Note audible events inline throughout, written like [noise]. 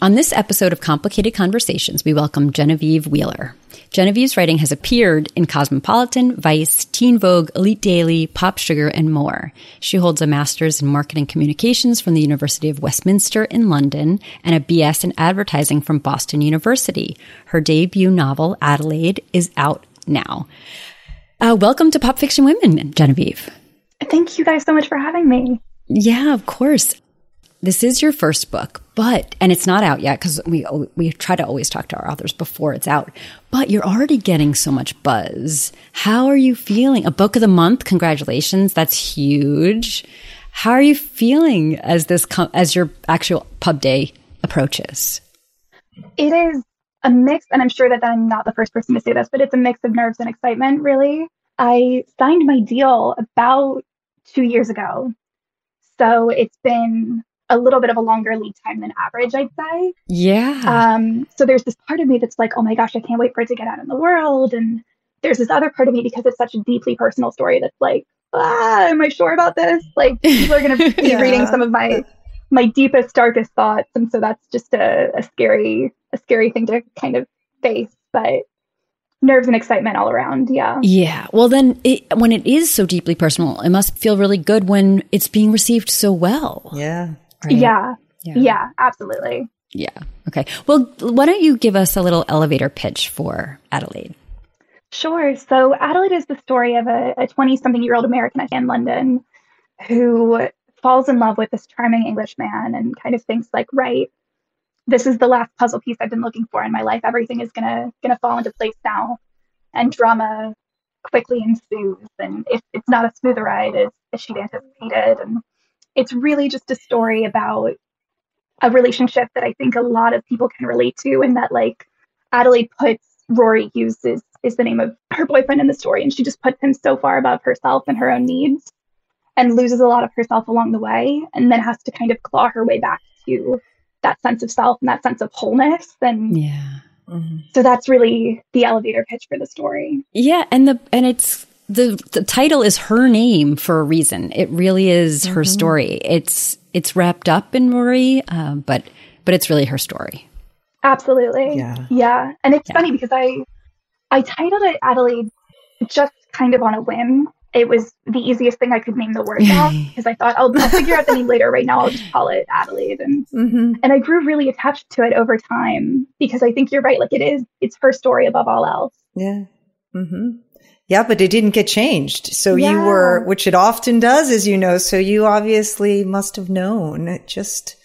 On this episode of Complicated Conversations, we welcome Genevieve Wheeler. Genevieve's writing has appeared in Cosmopolitan, Vice, Teen Vogue, Elite Daily, Pop Sugar, and more. She holds a master's in marketing communications from the University of Westminster in London and a BS in advertising from Boston University. Her debut novel, Adelaide, is out now. Uh, welcome to Pop Fiction Women, Genevieve. Thank you guys so much for having me. Yeah, of course. This is your first book, but and it's not out yet because we we try to always talk to our authors before it's out. But you're already getting so much buzz. How are you feeling? A book of the month, congratulations! That's huge. How are you feeling as this as your actual pub day approaches? It is a mix, and I'm sure that I'm not the first person to say this, but it's a mix of nerves and excitement. Really, I signed my deal about two years ago, so it's been a little bit of a longer lead time than average, I'd say. Yeah. Um, so there's this part of me that's like, oh my gosh, I can't wait for it to get out in the world. And there's this other part of me because it's such a deeply personal story that's like, ah, am I sure about this? Like people are gonna [laughs] be yeah. reading some of my my deepest, darkest thoughts. And so that's just a, a scary, a scary thing to kind of face. But nerves and excitement all around. Yeah. Yeah. Well, then it, when it is so deeply personal, it must feel really good when it's being received so well. Yeah. Right? Yeah. yeah. Yeah. Absolutely. Yeah. Okay. Well, why don't you give us a little elevator pitch for Adelaide? Sure. So, Adelaide is the story of a 20 something year old American in London who falls in love with this charming English man and kind of thinks, like, right, this is the last puzzle piece I've been looking for in my life. Everything is gonna gonna fall into place now, and drama quickly ensues. And if it's not a smooth ride as, as she'd anticipated, and it's really just a story about a relationship that I think a lot of people can relate to, and that like Adelaide puts Rory Hughes is, is the name of her boyfriend in the story, and she just puts him so far above herself and her own needs, and loses a lot of herself along the way, and then has to kind of claw her way back to that sense of self and that sense of wholeness. And yeah. Mm-hmm. So that's really the elevator pitch for the story. Yeah, and the and it's the the title is her name for a reason. It really is mm-hmm. her story. It's it's wrapped up in Rory, uh, but but it's really her story. Absolutely. Yeah. Yeah. And it's yeah. funny because I I titled it Adelaide just kind of on a whim. It was the easiest thing I could name the word off [laughs] because I thought I'll, I'll, figure out the name later. Right now, I'll just call it Adelaide, and mm-hmm. and I grew really attached to it over time because I think you're right. Like it is, it's her story above all else. Yeah. Mm-hmm. Yeah, but it didn't get changed. So yeah. you were, which it often does, as you know. So you obviously must have known just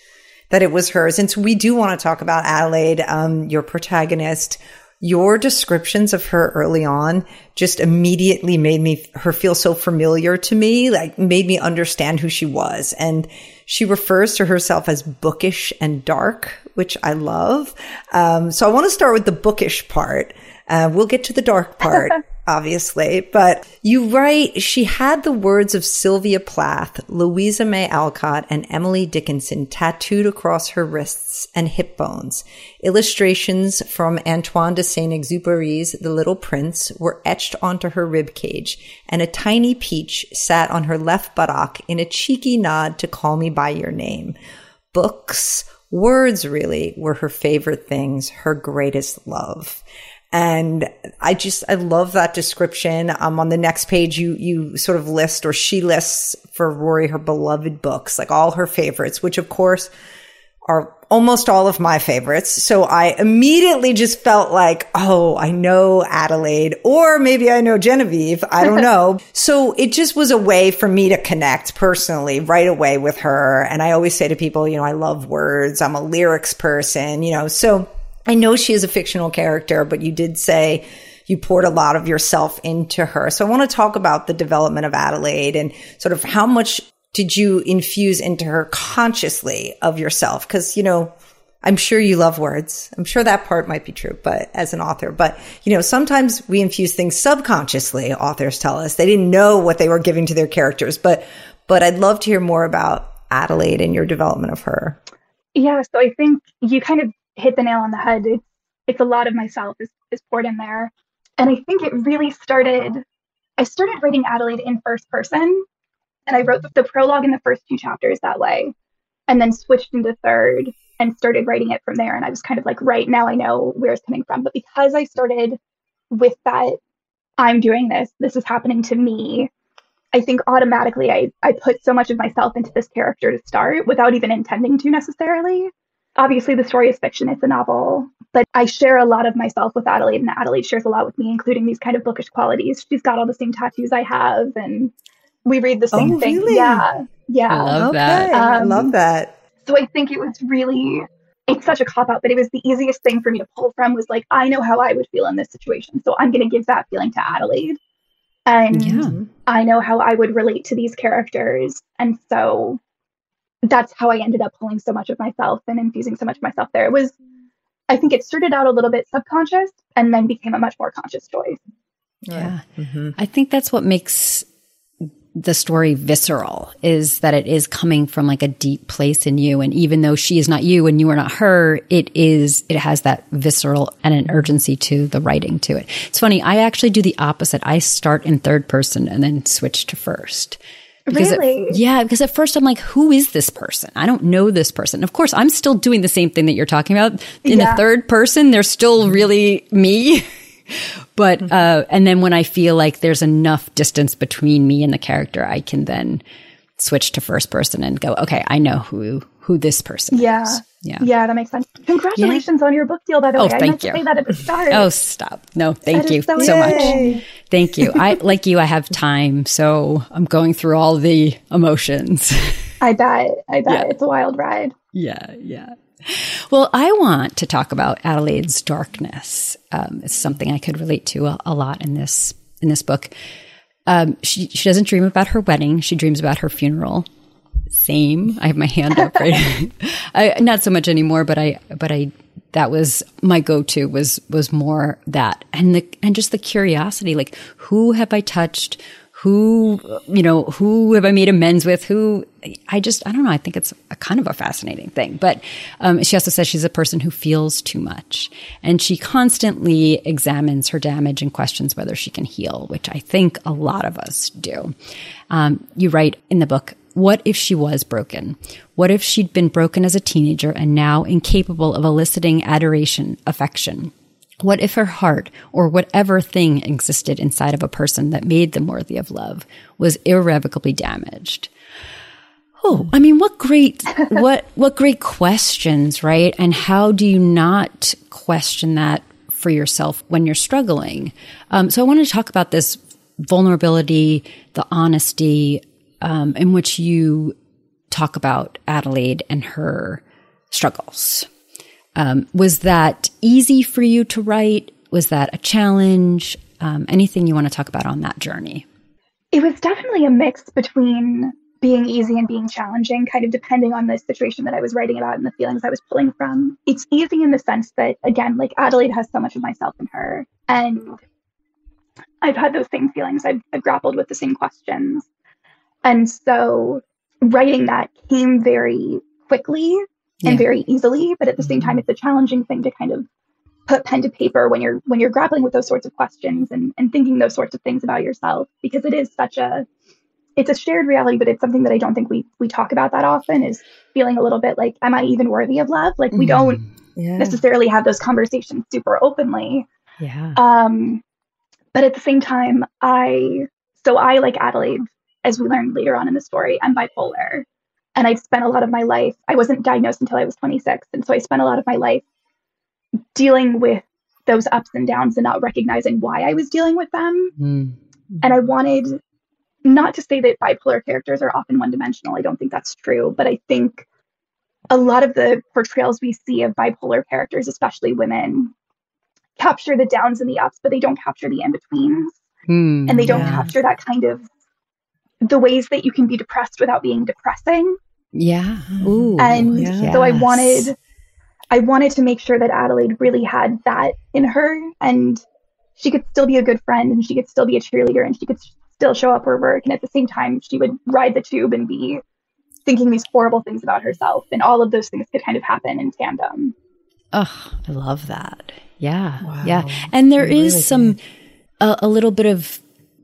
that it was hers. And so we do want to talk about Adelaide, um, your protagonist. Your descriptions of her early on just immediately made me, her feel so familiar to me, like made me understand who she was. And she refers to herself as bookish and dark, which I love. Um, so I want to start with the bookish part. Uh, we'll get to the dark part, [laughs] obviously, but you write she had the words of Sylvia Plath, Louisa May Alcott, and Emily Dickinson tattooed across her wrists and hip bones. Illustrations from Antoine de Saint-Exupéry's The Little Prince were etched onto her rib cage, and a tiny peach sat on her left buttock in a cheeky nod to call me by your name. Books, words really, were her favorite things, her greatest love. And I just, I love that description. Um, on the next page, you, you sort of list or she lists for Rory her beloved books, like all her favorites, which of course are almost all of my favorites. So I immediately just felt like, oh, I know Adelaide, or maybe I know Genevieve. I don't [laughs] know. so it just was a way for me to connect personally right away with her. And I always say to people, you know, I love words. I'm a lyrics person, you know, so I know she is a fictional character, but you did say you poured a lot of yourself into her. So I want to talk about the development of Adelaide and sort of how much did you infuse into her consciously of yourself? Cause, you know, I'm sure you love words. I'm sure that part might be true, but as an author, but you know, sometimes we infuse things subconsciously. Authors tell us they didn't know what they were giving to their characters, but, but I'd love to hear more about Adelaide and your development of her. Yeah. So I think you kind of hit the nail on the head. It's it's a lot of myself is, is poured in there. And I think it really started I started writing Adelaide in first person and I wrote the, the prologue in the first two chapters that way and then switched into third and started writing it from there. And I was kind of like, right now I know where it's coming from. But because I started with that, I'm doing this, this is happening to me. I think automatically I, I put so much of myself into this character to start without even intending to necessarily. Obviously, the story is fiction, it's a novel, but I share a lot of myself with Adelaide, and Adelaide shares a lot with me, including these kind of bookish qualities. She's got all the same tattoos I have, and we read the same oh, thing. Really? Yeah. Yeah. I love okay. that. Um, I love that. So I think it was really, it's such a cop out, but it was the easiest thing for me to pull from was like, I know how I would feel in this situation. So I'm going to give that feeling to Adelaide. And Yeah. I know how I would relate to these characters. And so that's how I ended up pulling so much of myself and infusing so much of myself there. It was, I think it started out a little bit subconscious and then became a much more conscious choice. Yeah. hmm I think that's what makes the story visceral is that it is coming from like a deep place in you. And even though she is not you and you are not her, it is, it has that visceral and an urgency to the writing to it. It's funny. I actually do the opposite. I start in third person and then switch to first. Because at- Really? yeah, because at first I'm like, who is this person? I don't know this person. Of course, I'm still doing the same thing that you're talking about. In Yeah. the third person, they're still really me. [laughs] but uh, and then when I feel like there's enough distance between me and the character, I can then switch to first person and go, okay, I know who who this person Yeah. is. Yeah. Yeah, that makes sense. Congratulations on your book deal, by the Oh, way. I thank meant you. to say that at the start. Oh, stop. No, thank That you so so much. Thank you. I [laughs] like you, I have time, so I'm going through all the emotions. I bet. I bet Yeah. it's a wild ride. Yeah, yeah. Well, I want to talk about Adelaide's darkness. Um, it's something I could relate to a, a lot in this in this book. Um, she she doesn't dream about her wedding; she dreams about her funeral. Same. I have my hand up right. [laughs] I, not so much anymore, but I but I that was my go to was was more that and the and just the curiosity, like who have I touched? who you know who have i made amends with who i just i don't know i think it's a kind of a fascinating thing but um, she also says she's a person who feels too much and she constantly examines her damage and questions whether she can heal which i think a lot of us do um, you write in the book what if she was broken? What if she'd been broken as a teenager and now incapable of eliciting adoration, affection? What if her heart or whatever thing existed inside of a person that made them worthy of love was irrevocably damaged? Oh, I mean, what great, [laughs] what, what great questions, right? And how do you not question that for yourself when you're struggling? Um, so I wanted to talk about this vulnerability, the honesty, um, in which you talk about Adelaide and her struggles. Um, was that easy for you to write? Was that a challenge? Um, anything you want to talk about on that journey? It was definitely a mix between being easy and being challenging, kind of depending on the situation that I was writing about and the feelings I was pulling from. It's easy in the sense that, again, like Adelaide has so much of myself in her. And I've had those same feelings. I've, I've grappled with the same questions. And so writing that came very quickly and very easily, but at the same time, it's a challenging thing to kind of put pen to paper when you're when you're grappling with those sorts of questions and, and thinking those sorts of things about yourself because it is such a it's a shared reality but it's something that i don't think we we talk about that often is feeling a little bit like am i even worthy of love? Like we don't Yeah. necessarily have those conversations super openly. Yeah. um but at the same time i so i like adelaide as we learned later on in the story i'm bipolar and i've spent a lot of my life i wasn't diagnosed until i was 26 and so i spent a lot of my life dealing with those ups and downs and not recognizing why i was dealing with them Mm. and I wanted not to say that bipolar characters are often one dimensional. I don't think that's true, but I think a lot of the portrayals we see of bipolar characters, especially women, capture the downs and the ups, but they don't capture the in betweens. Mm. And they don't Yeah. capture that kind of the ways that you can be depressed without being depressing. Yeah. Ooh. and yeah. so I wanted I wanted to make sure that Adelaide really had that in her and she could still be a good friend and she could still be a cheerleader and she could still show up for work and at the same time she would ride the tube and be thinking these horrible things about herself and all of those things could kind of happen in tandem. Oh, I love that. Yeah. Wow. Yeah. And there You is really some, a, a little bit of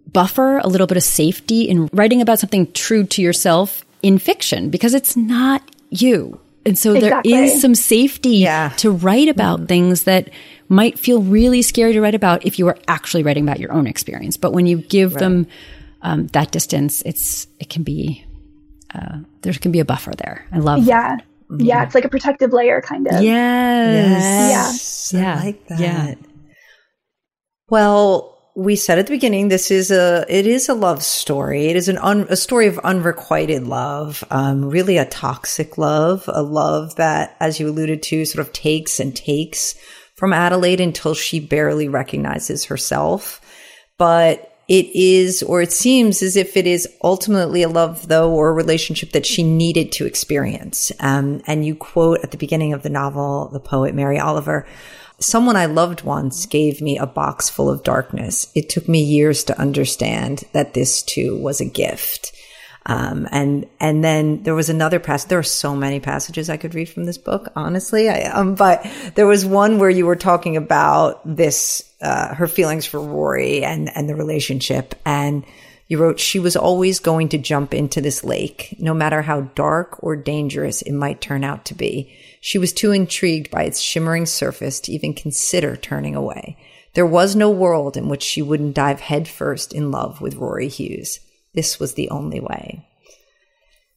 buffer, a little bit of safety in writing about something true to yourself in fiction because it's not you. And so exactly. there is some safety yeah. to write about mm. things that might feel really scary to write about if you were actually writing about your own experience. But when you give right. them um, that distance, it's it can be uh, there can be a buffer there. I love. Yeah, mm-hmm. yeah, it's like a protective layer, kind of. Yes. yes. Yeah. I like that. Yeah. Well, we said at the beginning this is a it is a love story. It is an un, a story of unrequited love um, really a toxic love a love that as you alluded to sort of takes and takes from adelaide until she barely recognizes herself. But it is or it seems as if it is ultimately a love though or a relationship that she needed to experience. Um, and you quote at the beginning of the novel the poet mary oliver Someone I loved once gave me a box full of darkness. It took me years to understand that this too was a gift. Um, and and then there was another passage. There are so many passages I could read from this book, honestly. I, um, but there was one where you were talking about this, uh, her feelings for Rory and and the relationship, and you wrote she was always going to jump into this lake, no matter how dark or dangerous it might turn out to be. She was too intrigued by its shimmering surface to even consider turning away. There was no world in which she wouldn't dive headfirst in love with Rory Hughes. This was the only way.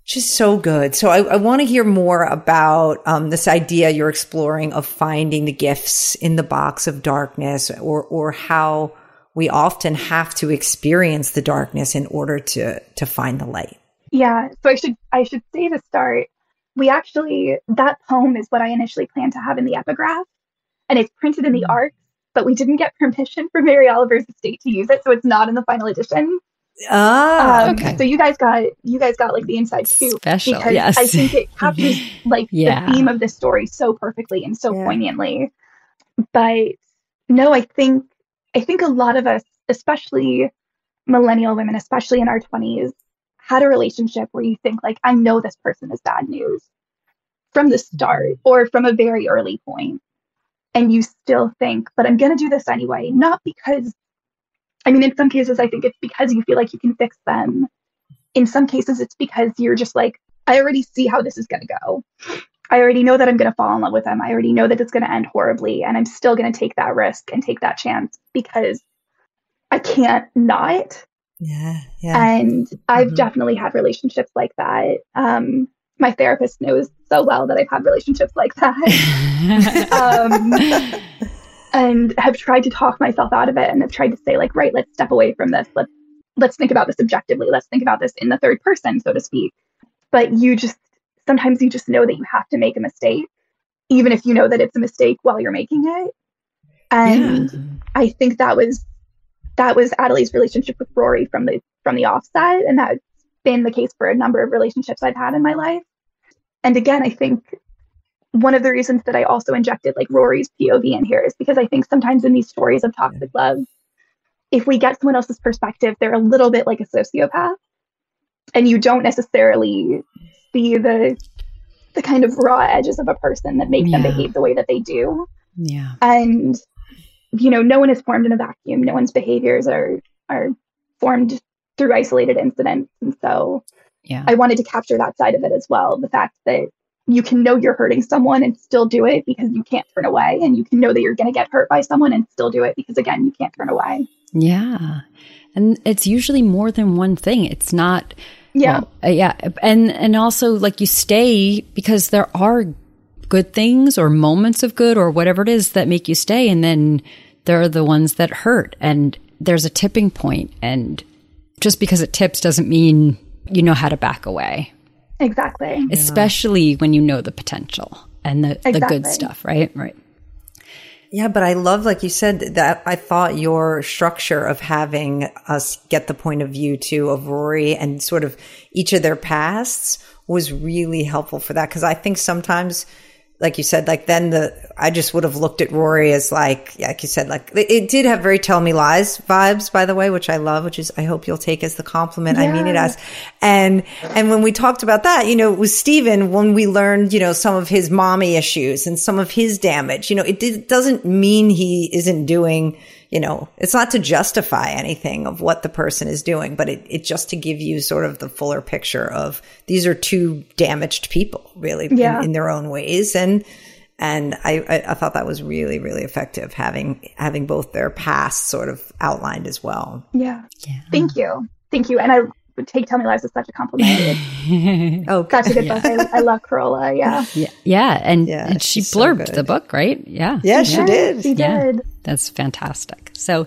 Just so good. So I, I want to hear more about um, this idea you're exploring of finding the gifts in the box of darkness, or or how we often have to experience the darkness in order to to find the light. Yeah. So I should I should say to start we actually that poem is what I initially planned to have in the epigraph, and it's printed in the mm. ARCs, but we didn't get permission from Mary Oliver's estate to use it, so it's not in the final edition. Ah, um, okay. So you guys got you guys got like the inside scoop Special, because yes. I think it captures [laughs] like yeah. the theme of this story so perfectly and so yeah. poignantly. But no, I think I think a lot of us, especially millennial women, especially in our twenties, had a relationship where you think like i know this person is bad news from the start or from a very early point. And you still think but i'm going to do this anyway. Not because i mean in some cases i think it's because you feel like you can fix them. In some cases it's because you're just like i already see how this is going to go. I already know that i'm going to fall in love with them. I already know that it's going to end horribly and i'm still going to take that risk and take that chance because i can't not yeah. Yeah. And I've mm-hmm. definitely had relationships like that. Um, my therapist knows so well that I've had relationships like that. [laughs] um, [laughs] and have tried to talk myself out of it and have tried to say like, right, let's step away from this. Let's, let's think about this objectively. Let's think about this in the third person, so to speak. But you just, sometimes you just know that you have to make a mistake, even if you know that it's a mistake while you're making it. And yeah. I think that was that was Adelaide's relationship with Rory from the from the offset, and that's been the case for a number of relationships I've had in my life. And again, I think one of the reasons that I also injected like Rory's POV in here is because I think sometimes in these stories of toxic love, if we get someone else's perspective, they're a little bit like a sociopath, and you don't necessarily see the the kind of raw edges of a person that make yeah. them behave the way that they do. Yeah. And you know, no one is formed in a vacuum. No one's behaviors are are formed through isolated incidents. And so yeah. I wanted to capture that side of it as well. The fact that you can know you're hurting someone and still do it because you can't turn away. And you can know that you're going to get hurt by someone and still do it because, again, you can't turn away. Yeah. And it's usually more than one thing. It's not. Yeah. Well, uh, yeah. And, and also like you stay because there are good things or moments of good or whatever it is that make you stay. And then there are the ones that hurt and there's a tipping point and just because it tips doesn't mean you know how to back away. Exactly. Especially when you know the potential and the, exactly. the good stuff, right? Right. Yeah, but I love, like you said, that I thought your structure of having us get the point of view too of Rory and sort of each of their pasts was really helpful for that. Cause I think sometimes like you said, like then the, I just would have looked at Rory as like, like you said, like it did have very tell me lies vibes, by the way, which I love, which is, I hope you'll take as the compliment. Yeah. I mean it as, and, and when we talked about that, you know, it was Stephen, when we learned, you know, some of his mommy issues and some of his damage, you know, it did, doesn't mean he isn't doing, you know, it's not to justify anything of what the person is doing, but it, it just to give you sort of the fuller picture of these are two damaged people, really, Yeah. in, in their own ways. And, and I, I, I thought that was really, really effective having, having both their past sort of outlined as well. Yeah. Yeah. Thank you. Thank you. And I would take Tell Me Lies as such a compliment. It's [laughs] Oh, such a good Yeah. book. I, I love Carola. Yeah. Yeah, yeah, and, Yeah, and she she's so the book, right? Yeah, yeah, she Yes, did. She Yeah. did. That's fantastic. So,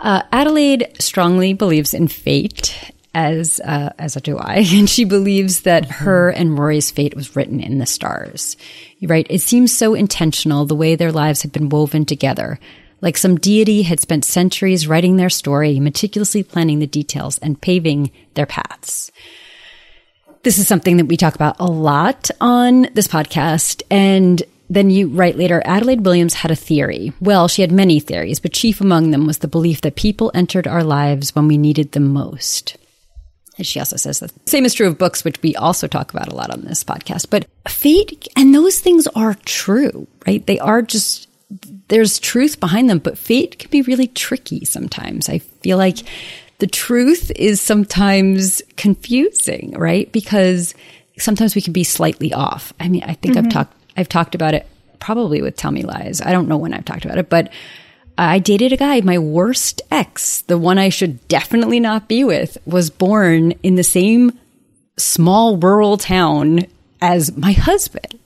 uh, Adelaide strongly believes in fate, as uh, as do I, [laughs] and she believes that her and Rory's fate was written in the stars. Right? It seems so intentional the way their lives had been woven together. Like some deity had spent centuries writing their story, meticulously planning the details and paving their paths. This is something that we talk about a lot on this podcast. And then you write later, Adelaide Williams had a theory. Well, she had many theories, but chief among them was the belief that people entered our lives when we needed them most. And she also says the same is true of books, which we also talk about a lot on this podcast. But fate and those things are true, right? They are just, there's truth behind them, but fate can be really tricky sometimes. I feel like the truth is sometimes confusing, right? Because sometimes we can be slightly off. I mean, I think I've mm-hmm. talked, I've talked about it probably with Tell Me Lies. I don't know when I've talked about it, but I dated a guy, my worst ex, the one I should definitely not be with, was born in the same small rural town as my husband.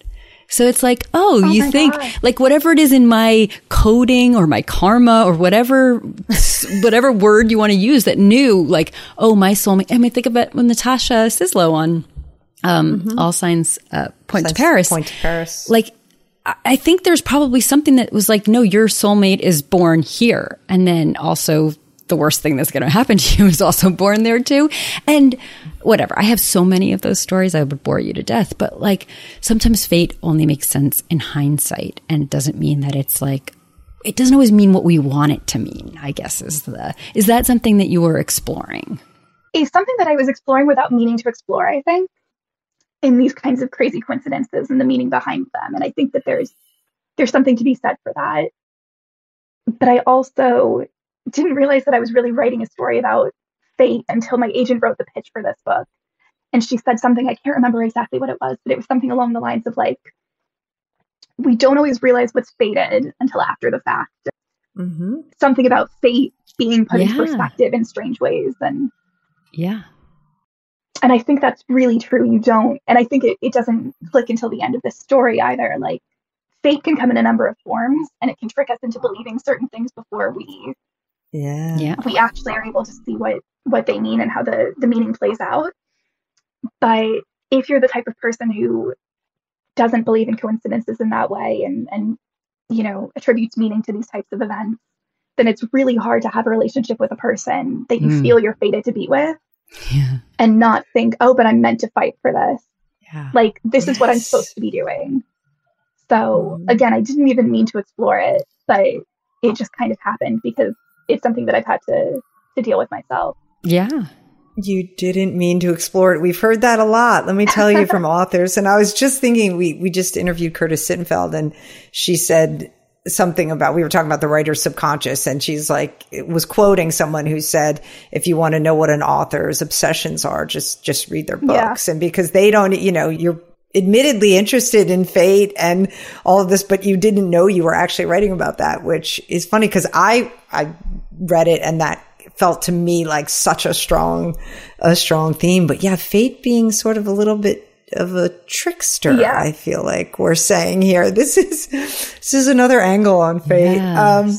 So it's like, oh, you think God. like whatever it is in my coding or my karma or whatever, whatever word you want to use that knew like, oh, my soulmate. I mean, think it when Natasha Sizlo on, um, All Signs, uh, Point to Paris Point to Paris. like I think there's probably something that was like, no, your soulmate is born here. And then also the worst thing that's going to happen to you is also born there too. And whatever. I have so many of those stories. I would bore you to death, but like sometimes fate only makes sense in hindsight and doesn't mean that it's like, it doesn't always mean what we want it to mean, I guess is the, is that something that you were exploring? It's something that I was exploring without meaning to explore, I think, in these kinds of crazy coincidences and the meaning behind them. And I think that there's there's something to be said for that. But I also didn't realize that I was really writing a story about fate until my agent wrote the pitch for this book. And she said something, I can't remember exactly what it was, but it was something along the lines of like, we don't always realize what's fated until after the fact. Mm-hmm. Something about fate being put into Yeah. perspective in strange ways. And Yeah. and I think that's really true. You don't, and I think it, it doesn't click until the end of this story either. Like fate can come in a number of forms and it can trick us into believing certain things before we Yeah. Yeah. we actually are able to see what what they mean and how the the meaning plays out. But if you're the type of person who doesn't believe in coincidences in that way and and you know attributes meaning to these types of events, then it's really hard to have a relationship with a person that you Mm. feel you're fated to be with Yeah. and not think, oh, but I'm meant to fight for this. Yeah. Like this is what I'm supposed to be doing. So Mhm. again, I didn't even mean to explore it, but it just kind of happened because it's something that I've had to to deal with myself. Yeah. You didn't mean to explore it. We've heard that a lot. Let me tell you from [laughs] authors. And I was just thinking, we, we just interviewed Curtis Sittenfeld and she said something about, we were talking about the writer's subconscious and she's like, it was quoting someone who said, if you want to know what an author's obsessions are, just, just read their Yeah. books. And because they don't, you know, you're admittedly interested in fate and all of this, but you didn't know you were actually writing about that, which is funny because I, I read it and that felt to me like such a strong, a strong theme. But yeah, fate being sort of a little bit of a trickster, Yeah. I feel like we're saying here. This is, this is another angle on fate. Um,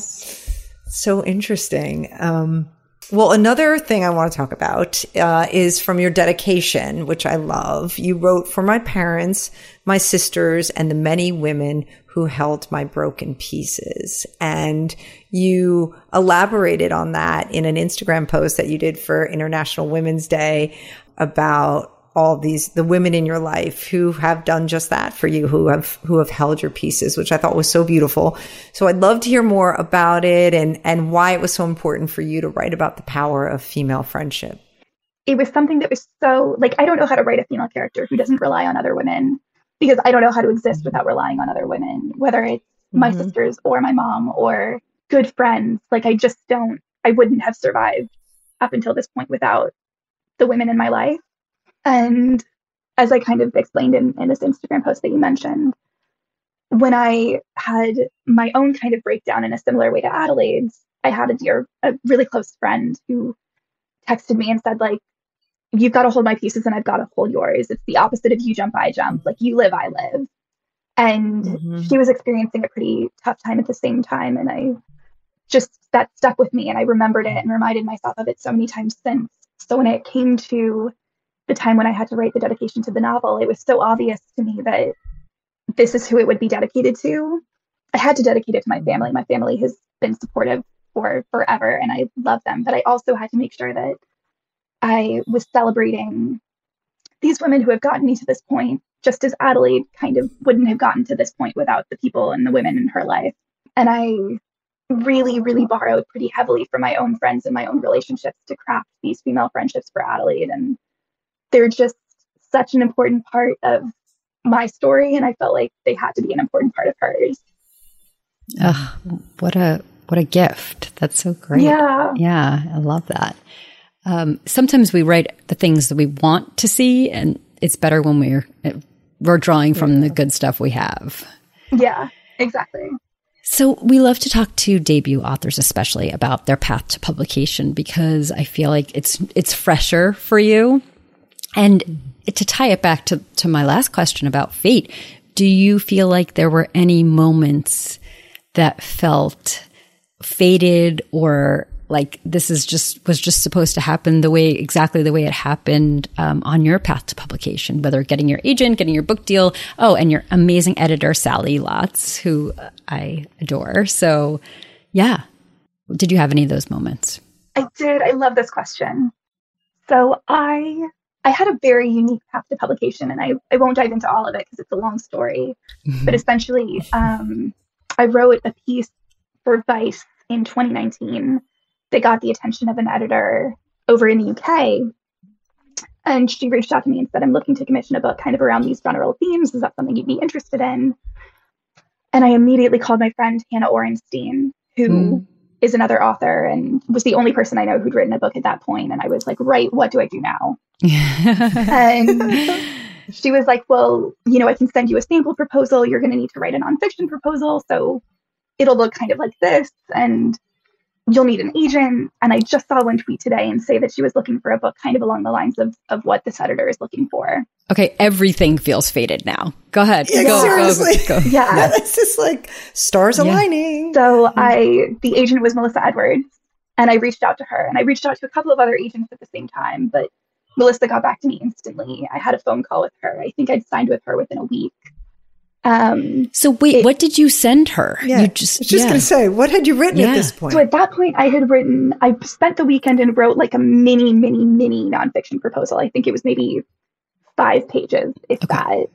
so interesting. Um, well, another thing I want to talk about uh, is from your dedication, which I love. You wrote for my parents, my sisters, and the many women who held my broken pieces. And you elaborated on that in an Instagram post that you did for International Women's Day about all these the women in your life who have done just that for you who have who have held your pieces which i thought was so beautiful so i'd love to hear more about it and and why it was so important for you to write about the power of female friendship It was something that was so like I don't know how to write a female character who doesn't rely on other women because I don't know how to exist without relying on other women, whether it's my Mhm. sisters or my mom or good friends. Like I just don't, I wouldn't have survived up until this point without the women in my life. And as I kind of explained in, in this Instagram post that you mentioned, when I had my own kind of breakdown in a similar way to Adelaide's, I had a dear, a really close friend who texted me and said, like, you've got to hold my pieces and I've got to hold yours. It's the opposite of you jump, I jump. Like you live, I live. And mm-hmm. she was experiencing a pretty tough time at the same time. And I just, that stuck with me and I remembered it and reminded myself of it so many times since. So when it came to the time when I had to write the dedication to the novel, it was so obvious to me that this is who it would be dedicated to. I had to dedicate it to my family. My family has been supportive for forever and I love them, but I also had to make sure that I was celebrating these women who have gotten me to this point, just as Adelaide kind of wouldn't have gotten to this point without the people and the women in her life. And I really, really borrowed pretty heavily from my own friends and my own relationships to craft these female friendships for Adelaide. And they're just such an important part of my story. And I felt like they had to be an important part of hers. Oh, what a what a gift. That's so great. Yeah. Yeah. I love that. Um, sometimes we write the things that we want to see and it's better when we're we're drawing from the good stuff we have. Yeah, exactly. So we love to talk to debut authors, especially about their path to publication, because I feel like it's it's fresher for you. And to tie it back to, to my last question about fate, do you feel like there were any moments that felt fated or like this is just was just supposed to happen the way exactly the way it happened um, on your path to publication whether getting your agent getting your book deal? Oh and your amazing editor sally lotz who i adore. So yeah. Did you have any of those moments? I did. I love this question. So i i had a very unique path to publication and i, I won't dive into all of it because it's a long story mm-hmm. but essentially um, i wrote a piece for vice in 2019 that got the attention of an editor over in the UK. And she reached out to me and said, I'm looking to commission a book kind of around these general themes. Is that something you'd be interested in? And I immediately called my friend Hannah Orenstein, who mm. Is another author and was the only person I know who'd written a book at that point. And I was like, right, what do I do now? and [laughs] she was like, well, you know, I can send you a sample proposal. You're going to need to write a nonfiction proposal. So it'll look kind of like this. And you'll need an agent. And I just saw one tweet today and say that she was looking for a book kind of along the lines of, of what this editor is looking for. Okay, everything feels fated now. Go ahead. Yeah, go, seriously. Go, go. [laughs] Yeah. yeah. It's just like stars yeah. aligning. So I the agent was Melissa Edwards and I reached out to her and I reached out to a couple of other agents at the same time, but Melissa got back to me instantly. I had a phone call with her. I think I'd signed with her within a week. Um, so wait, it, what did you send her? Yeah, you just, just yeah. going to say, what had you written yeah. at this point? So at that point, I had written, I spent the weekend and wrote like a mini, mini, mini nonfiction proposal. I think it was maybe five pages, if okay. that.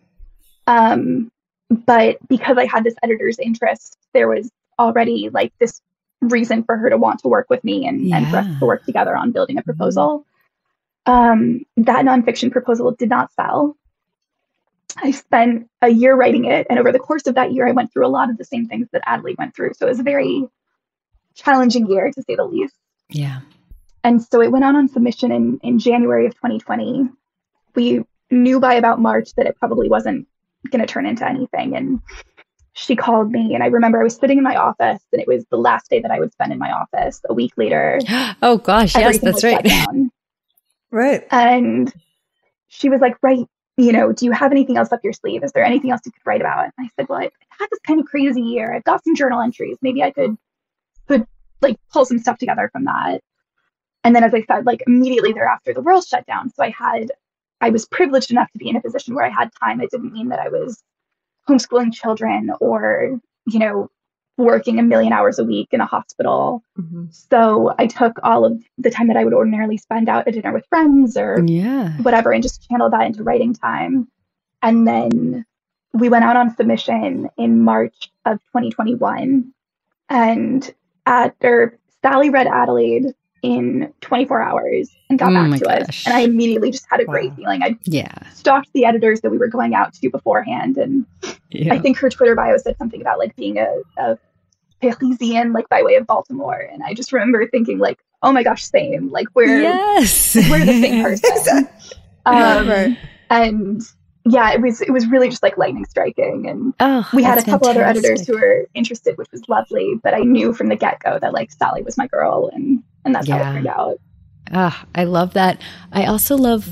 Um, but because I had this editor's interest, there was already like this reason for her to want to work with me and, yeah. and for us to work together on building a proposal. Mm-hmm. Um, that nonfiction proposal did not sell. I spent a year writing it. And over the course of that year, I went through a lot of the same things that Adley went through. So it was a very challenging year, to say the least. Yeah. And so it went out on submission in, in January of 2020. We knew by about March that it probably wasn't going to turn into anything. And she called me, and I remember I was sitting in my office, and it was the last day that I would spend in my office. A week later. [gasps] oh, gosh. Yes, that's right. [laughs] right. And she was like, Right, you know, do you have anything else up your sleeve? Is there anything else you could write about? And I said, well, I've had this kind of crazy year. I've got some journal entries. Maybe I could could like pull some stuff together from that. And then, as I said, like immediately thereafter, the world shut down. So I had, I was privileged enough to be in a position where I had time. It didn't mean that I was homeschooling children or, you know, working a million hours a week in a hospital. Mm-hmm. So I took all of the time that I would ordinarily spend out at dinner with friends or yeah. whatever and just channeled that into writing time. And then we went out on submission in March of 2021. And at or Sally read Adelaide in 24 hours and got oh back to gosh. us. And I immediately just had a wow. great feeling. I yeah. stalked the editors that we were going out to beforehand. And yeah. I think her Twitter bio said something about like being a, a Parisian, like by way of Baltimore. And I just remember thinking, like, oh my gosh, same. Like we're yes, we're the same [laughs] person. um, right. And yeah, it was it was really just like lightning striking. And oh, we had a couple fantastic. other editors who were interested, which was lovely. But I knew from the get go that like Sally was my girl, and and that's yeah. how it turned out. Ah, I love that. I also love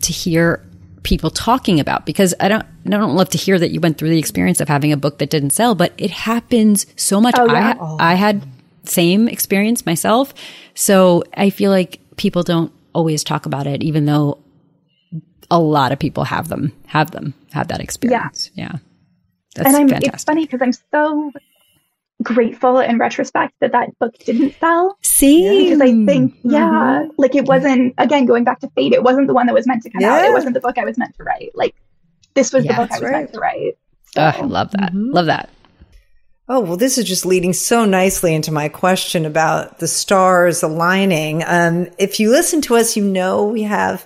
to hear people talking about because I don't I don't love to hear that you went through the experience of having a book that didn't sell, but it happens so much. Oh, yeah. I I had same experience myself, so I feel like people don't always talk about it, even though a lot of people have them have them have that experience. Yeah, yeah. That's and I'm, fantastic. it's funny because I'm so grateful in retrospect that that book didn't sell. See, because I think, yeah, mm-hmm. like it wasn't. Again, going back to fate, it wasn't the one that was meant to come yeah. out. It wasn't the book I was meant to write. Like this was yeah, the book I was right. meant to write. So. Oh, I love that. Mm-hmm. Love that. Oh, well, this is just leading so nicely into my question about the stars aligning. Um, if you listen to us, you know we have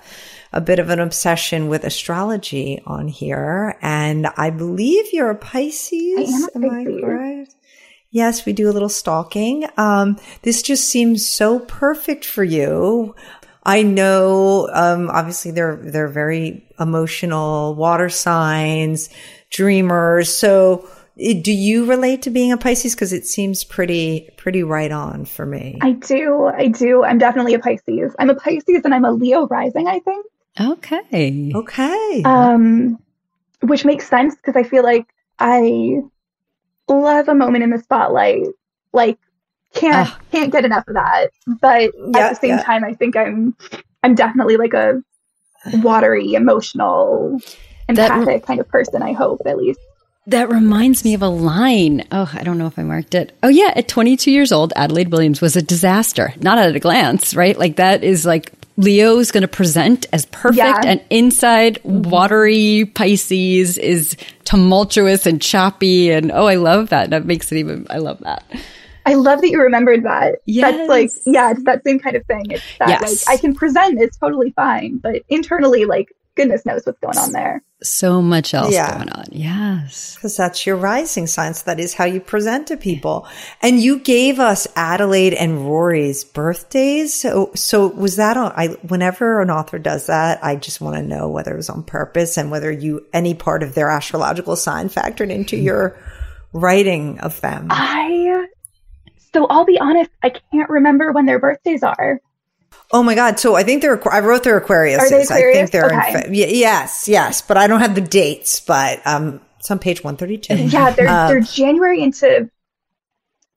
a bit of an obsession with astrology on here. And I believe you're a Pisces. I am, a Pisces. am I correct? Yes, we do a little stalking. Um, this just seems so perfect for you. I know, um, obviously they're, they're very emotional water signs, dreamers. So do you relate to being a Pisces? Cause it seems pretty, pretty right on for me. I do. I do. I'm definitely a Pisces. I'm a Pisces and I'm a Leo rising, I think. Okay. Okay. Um, which makes sense because I feel like I love a moment in the spotlight. Like can't uh, can't get enough of that. But yeah, at the same yeah. time, I think I'm I'm definitely like a watery, emotional, empathic that, kind of person. I hope at least. That reminds me of a line. Oh, I don't know if I marked it. Oh, yeah. At 22 years old, Adelaide Williams was a disaster. Not at a glance, right? Like that is like Leo's going to present as perfect yeah. and inside watery Pisces is tumultuous and choppy. And oh, I love that. That makes it even, I love that. I love that you remembered that. Yes. That's like, yeah, it's that same kind of thing. It's that yes. like I can present, it's totally fine, but internally, like goodness knows what's going on there. So much else yeah. going on. Yes. Because that's your rising sign. So that is how you present to people. And you gave us Adelaide and Rory's birthdays. So, so was that on, I, whenever an author does that, I just want to know whether it was on purpose and whether you, any part of their astrological sign factored into mm-hmm. your writing of them. I, so I'll be honest, I can't remember when their birthdays are. Oh my God. So I think they're, I wrote their Aquarius. Are they Aquarius? I think they're, okay. in, yes, yes, but I don't have the dates, but, um, it's on page 132. [laughs] Yeah. They're, um, they're January into,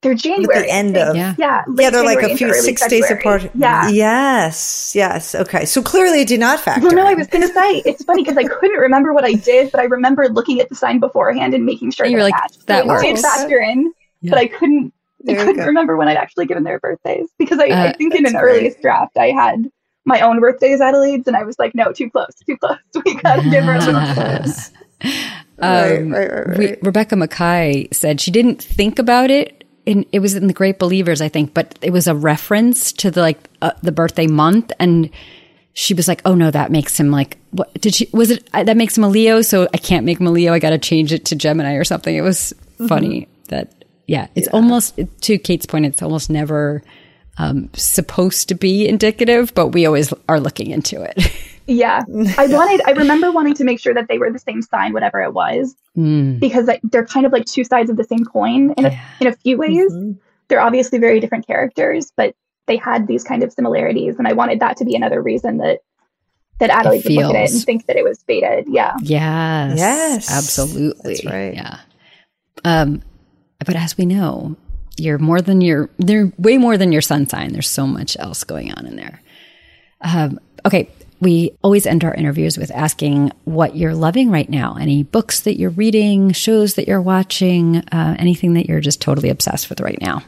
they're January. the end of, yeah. Yeah. Yeah. They're like a few, six February. days apart. Yeah. Yes. Yes. Okay. So clearly it did not factor. Well, no, I was going to say, it's funny because I couldn't remember what I did, but I remember looking at the sign beforehand and making sure you were like, matched. that so works. did factor in, yeah. but I couldn't, I couldn't remember when I'd actually given their birthdays because I, uh, I think in an great. earliest draft I had my own birthday's is Adelaide's, and I was like, no, too close, too close. [laughs] We gotta give her a little close. [laughs] Um, right, right, right, we, Rebecca Makkai said she didn't think about it. In, it was in the Great Believers, I think, but it was a reference to the like uh, the birthday month, and she was like, "Oh no, that makes him like what did she was it uh, that makes him a Leo? So I can't make him a Leo. I got to change it to Gemini or something." It was mm-hmm. funny that yeah, it's yeah. almost to Kate's point. It's almost never um, supposed to be indicative, but we always are looking into it. [laughs] yeah. I wanted, I remember wanting to make sure that they were the same sign, whatever it was, mm. because they're kind of like two sides of the same coin in a, in a few ways. Mm-hmm. They're obviously very different characters, but they had these kind of similarities. And I wanted that to be another reason that that Adelaide would look at it and think that it was fated. Yeah. Yes. Yes. Absolutely. That's right. Yeah. Um, but as we know, you're more than your, they're way more than your sun sign. There's so much else going on in there. Um, okay. We always end our interviews with asking what you're loving right now. Any books that you're reading, shows that you're watching, uh, anything that you're just totally obsessed with right now.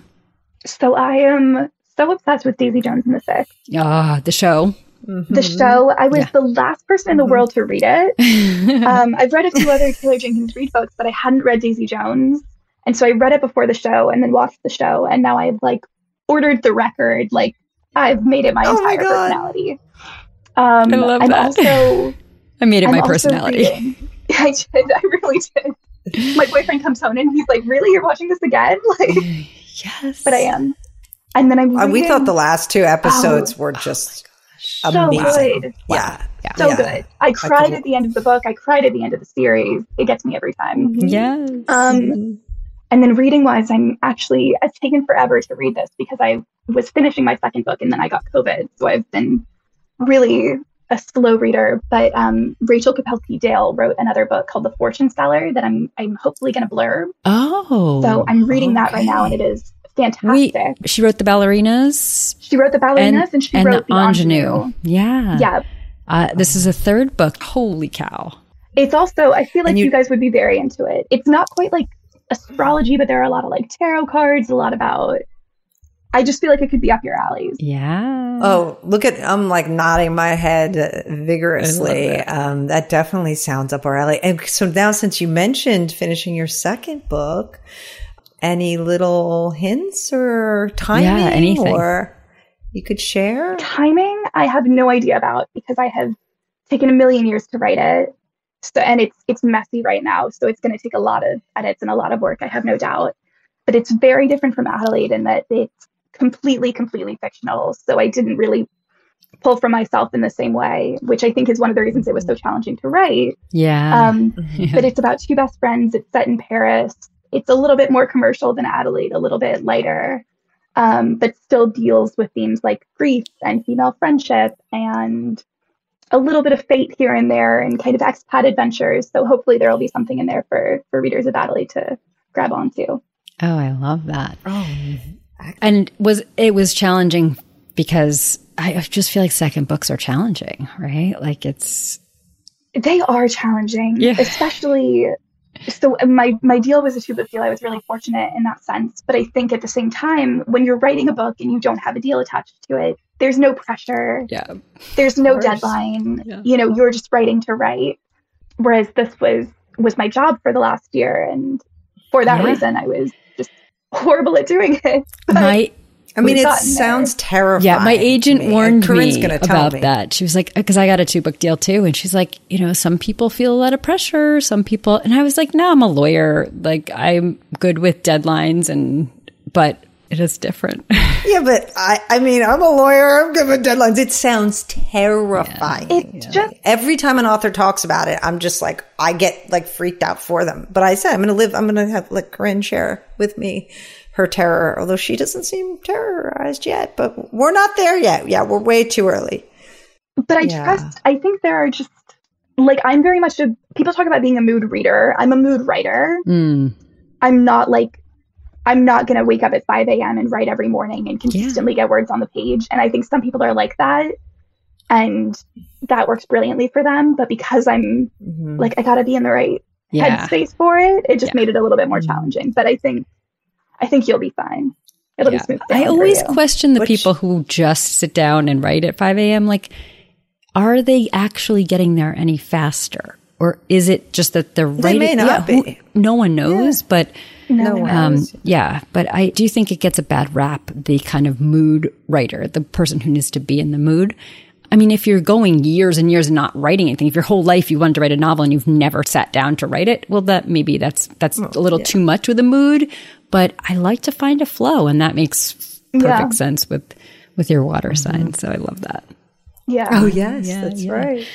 So I am so obsessed with Daisy Jones and the Six. Ah, the show. Mm-hmm. The show. I was yeah. the last person in the mm-hmm. world to read it. [laughs] um, I've read a few other Taylor Jenkins Reid books, but I hadn't read Daisy Jones. And so I read it before the show and then watched the show. And now I've like ordered the record. Like I've made it my oh entire my personality. Um, I love I'm that. Also, [laughs] I made it I'm my personality. [laughs] I did. I really did. my boyfriend comes home and he's like, "Really, you're watching this again?" [laughs] Like, yes, but I am. And then I'm. Uh, we thought the last two episodes Oh. were just so amazing. good, Yeah. so Yeah. good. I cried could- at the end of the book. I cried at the end of the series. It gets me every time. yes. Um, and then reading wise, I'm actually it's taken forever to read this because I was finishing my second book and then I got COVID, so I've been really a slow reader. But um, Rachel Kapelke-Dale wrote another book called The Fortune Seller that I'm I'm hopefully going to blurb. oh, So I'm reading that right now, and it is fantastic. we she wrote the ballerinas she wrote the ballerinas and, she and wrote the ingenue. Yeah, Yeah, Uh, this is a third book. Holy cow! it's also I feel like you, you- guys would be very into it. It's not quite like astrology, but there are a lot of like tarot cards, a lot about. I just feel like it could be up your alleys. Yeah. Oh, look at I'm like nodding my head uh, vigorously. I love Um, that definitely sounds up our alley. And so now, since you mentioned finishing your second book, any little hints or timing, anything. or you could share? timing i have no idea about because i have taken a million years to write it so and it's it's messy right now so it's going to take a lot of edits and a lot of work i have no doubt but it's very different from adelaide in that it's completely completely fictional so i didn't really pull from myself in the same way which i think is one of the reasons it was so challenging to write yeah. um, [laughs] Yeah. but it's about two best friends. It's set in Paris. It's a little bit more commercial than Adelaide, a little bit lighter, um, but still deals with themes like grief and female friendship and a little bit of fate here and there and kind of expat adventures. So hopefully there will be something in there for for readers of Adelaide to grab onto. oh, I love that. Oh, And was it was challenging because I just feel like second books are challenging, right? Like it's They are challenging, Yeah. especially. So uh, my my deal was a two book deal. I was really fortunate in that sense, but I think at the same time, when you're writing a book and you don't have a deal attached to it, there's no pressure, yeah. there's no deadline. Yeah. You know, you're just writing to write. Whereas this was was my job for the last year, and for that Yeah. reason, I was just horrible at doing it. [laughs] But My I mean, it gotten there. sounds terrifying. yeah, my agent me. Warned Corinne's me gonna tell about me. that. She was like, uh, because I got a two book deal too, and she's like, you know, some people feel a lot of pressure, some people, and I was like, no, I'm a lawyer, like I'm good with deadlines, and but it is different. [laughs] Yeah, but I, I mean, I'm a lawyer. I'm good with deadlines. It sounds terrifying. it's just Every time an author talks about it, I'm just like, I get like freaked out for them. But I said, I'm going to live, I'm going to have like Corinne share with me her terror, although she doesn't seem terrorized yet, but we're not there yet. Yeah, we're way too early. but I Yeah. trust. I think there are just like I'm very much a people talk about being a mood reader. I'm a mood writer. Mm. I'm not like I'm not gonna wake up at 5 a.m. and write every morning and consistently get words on the page. And I think some people are like that, and that works brilliantly for them. But because I'm Mhm. like I gotta be in the right Yeah. headspace for it, it just Yeah. made it a little bit more Mhm. challenging. But I think I think you'll be fine. It'll Yeah. be smooth. I always you. question the Which- people who just sit down and write at 5 a.m. Like, are they actually getting there any faster? Or is it just that they're writing? may not who- be. no one knows, but no, No one um, knows. yeah. But I do think it gets a bad rap, the kind of mood writer, the person who needs to be in the mood. I mean, if you're going years and years and not writing anything, if your whole life you wanted to write a novel and you've never sat down to write it, well, that maybe that's that's a little too much with the mood. But I like to find a flow, and that makes perfect Yeah. sense with with your water mm-hmm. sign. So I love that. yeah. Oh, yes, Yeah, that's yeah. right.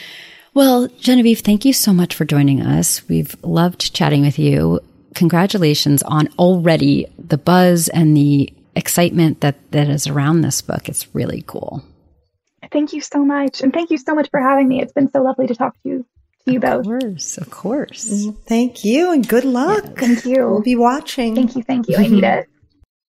Well, Genevieve, thank you so much for joining us. We've loved chatting with you. Congratulations on already the buzz and the excitement that, that is around this book. It's really cool. Thank you so much, and thank you so much for having me. It's been so lovely to talk to you, to you both. Of course, of course. Mm-hmm. Thank you and good luck. Thank you. We'll be watching. Thank you. Thank you. I need [laughs] it.